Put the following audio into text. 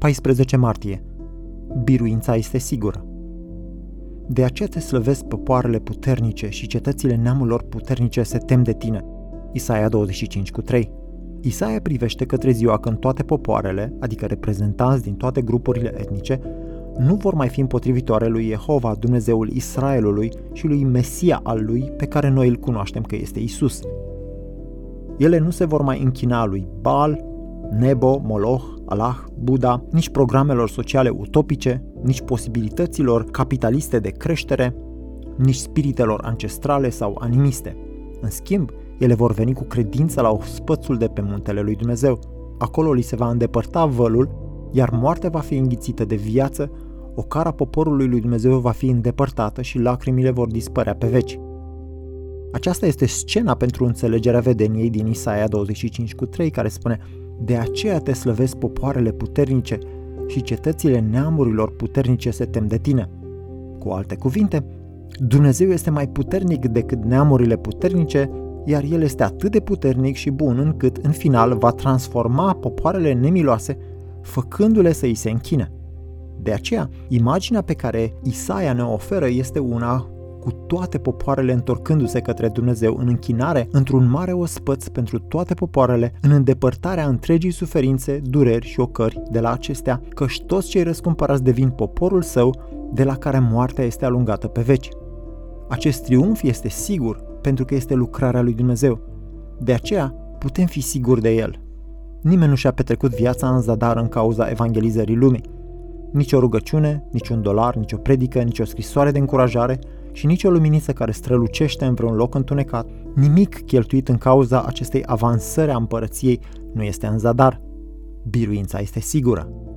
14 martie. Biruința este sigură. De aceea te slăvesc popoarele puternice și cetățile neamurilor puternice se tem de tine. Isaia 25 cu 3. Isaia privește către ziua când toate popoarele, adică reprezentanți din toate grupurile etnice, nu vor mai fi împotrivitoare lui Jehova, Dumnezeul Israelului și lui Mesia al lui, pe care noi îl cunoaștem că este Isus. Ele nu se vor mai închina lui Baal, Nebo, Moloch, Allah, Buddha, nici programelor sociale utopice, nici posibilităților capitaliste de creștere, nici spiritelor ancestrale sau animiste. În schimb, ele vor veni cu credință la ospățul de pe muntele lui Dumnezeu. Acolo li se va îndepărta vălul, iar moartea va fi înghițită de viață, ocara poporului lui Dumnezeu va fi îndepărtată și lacrimile vor dispărea pe veci. Aceasta este scena pentru înțelegerea vedeniei din Isaia 25 cu 3, care spune De aceea te slăvesc popoarele puternice și cetățile neamurilor puternice se tem de tine. Cu alte cuvinte, Dumnezeu este mai puternic decât neamurile puternice, iar El este atât de puternic și bun încât, în final, va transforma popoarele nemiloase, făcându-le să îi se închine. De aceea, imaginea pe care Isaia ne oferă este una cu toate popoarele întorcându-se către Dumnezeu în închinare într-un mare ospăț pentru toate popoarele, în îndepărtarea întregii suferințe, dureri și ocări de la acestea, căci toți cei răscumpărați devin poporul său, de la care moartea este alungată pe veci. Acest triumf este sigur pentru că este lucrarea lui Dumnezeu. De aceea putem fi siguri de el. Nimeni nu și-a petrecut viața în zadar în cauza evangelizării lumii. Nici o rugăciune, nici un dolar, nici o predică, nici o scrisoare de încurajare și nici o luminiță care strălucește în vreun loc întunecat, nimic cheltuit în cauza acestei avansări a împărăției nu este în zadar. Biruința este sigură.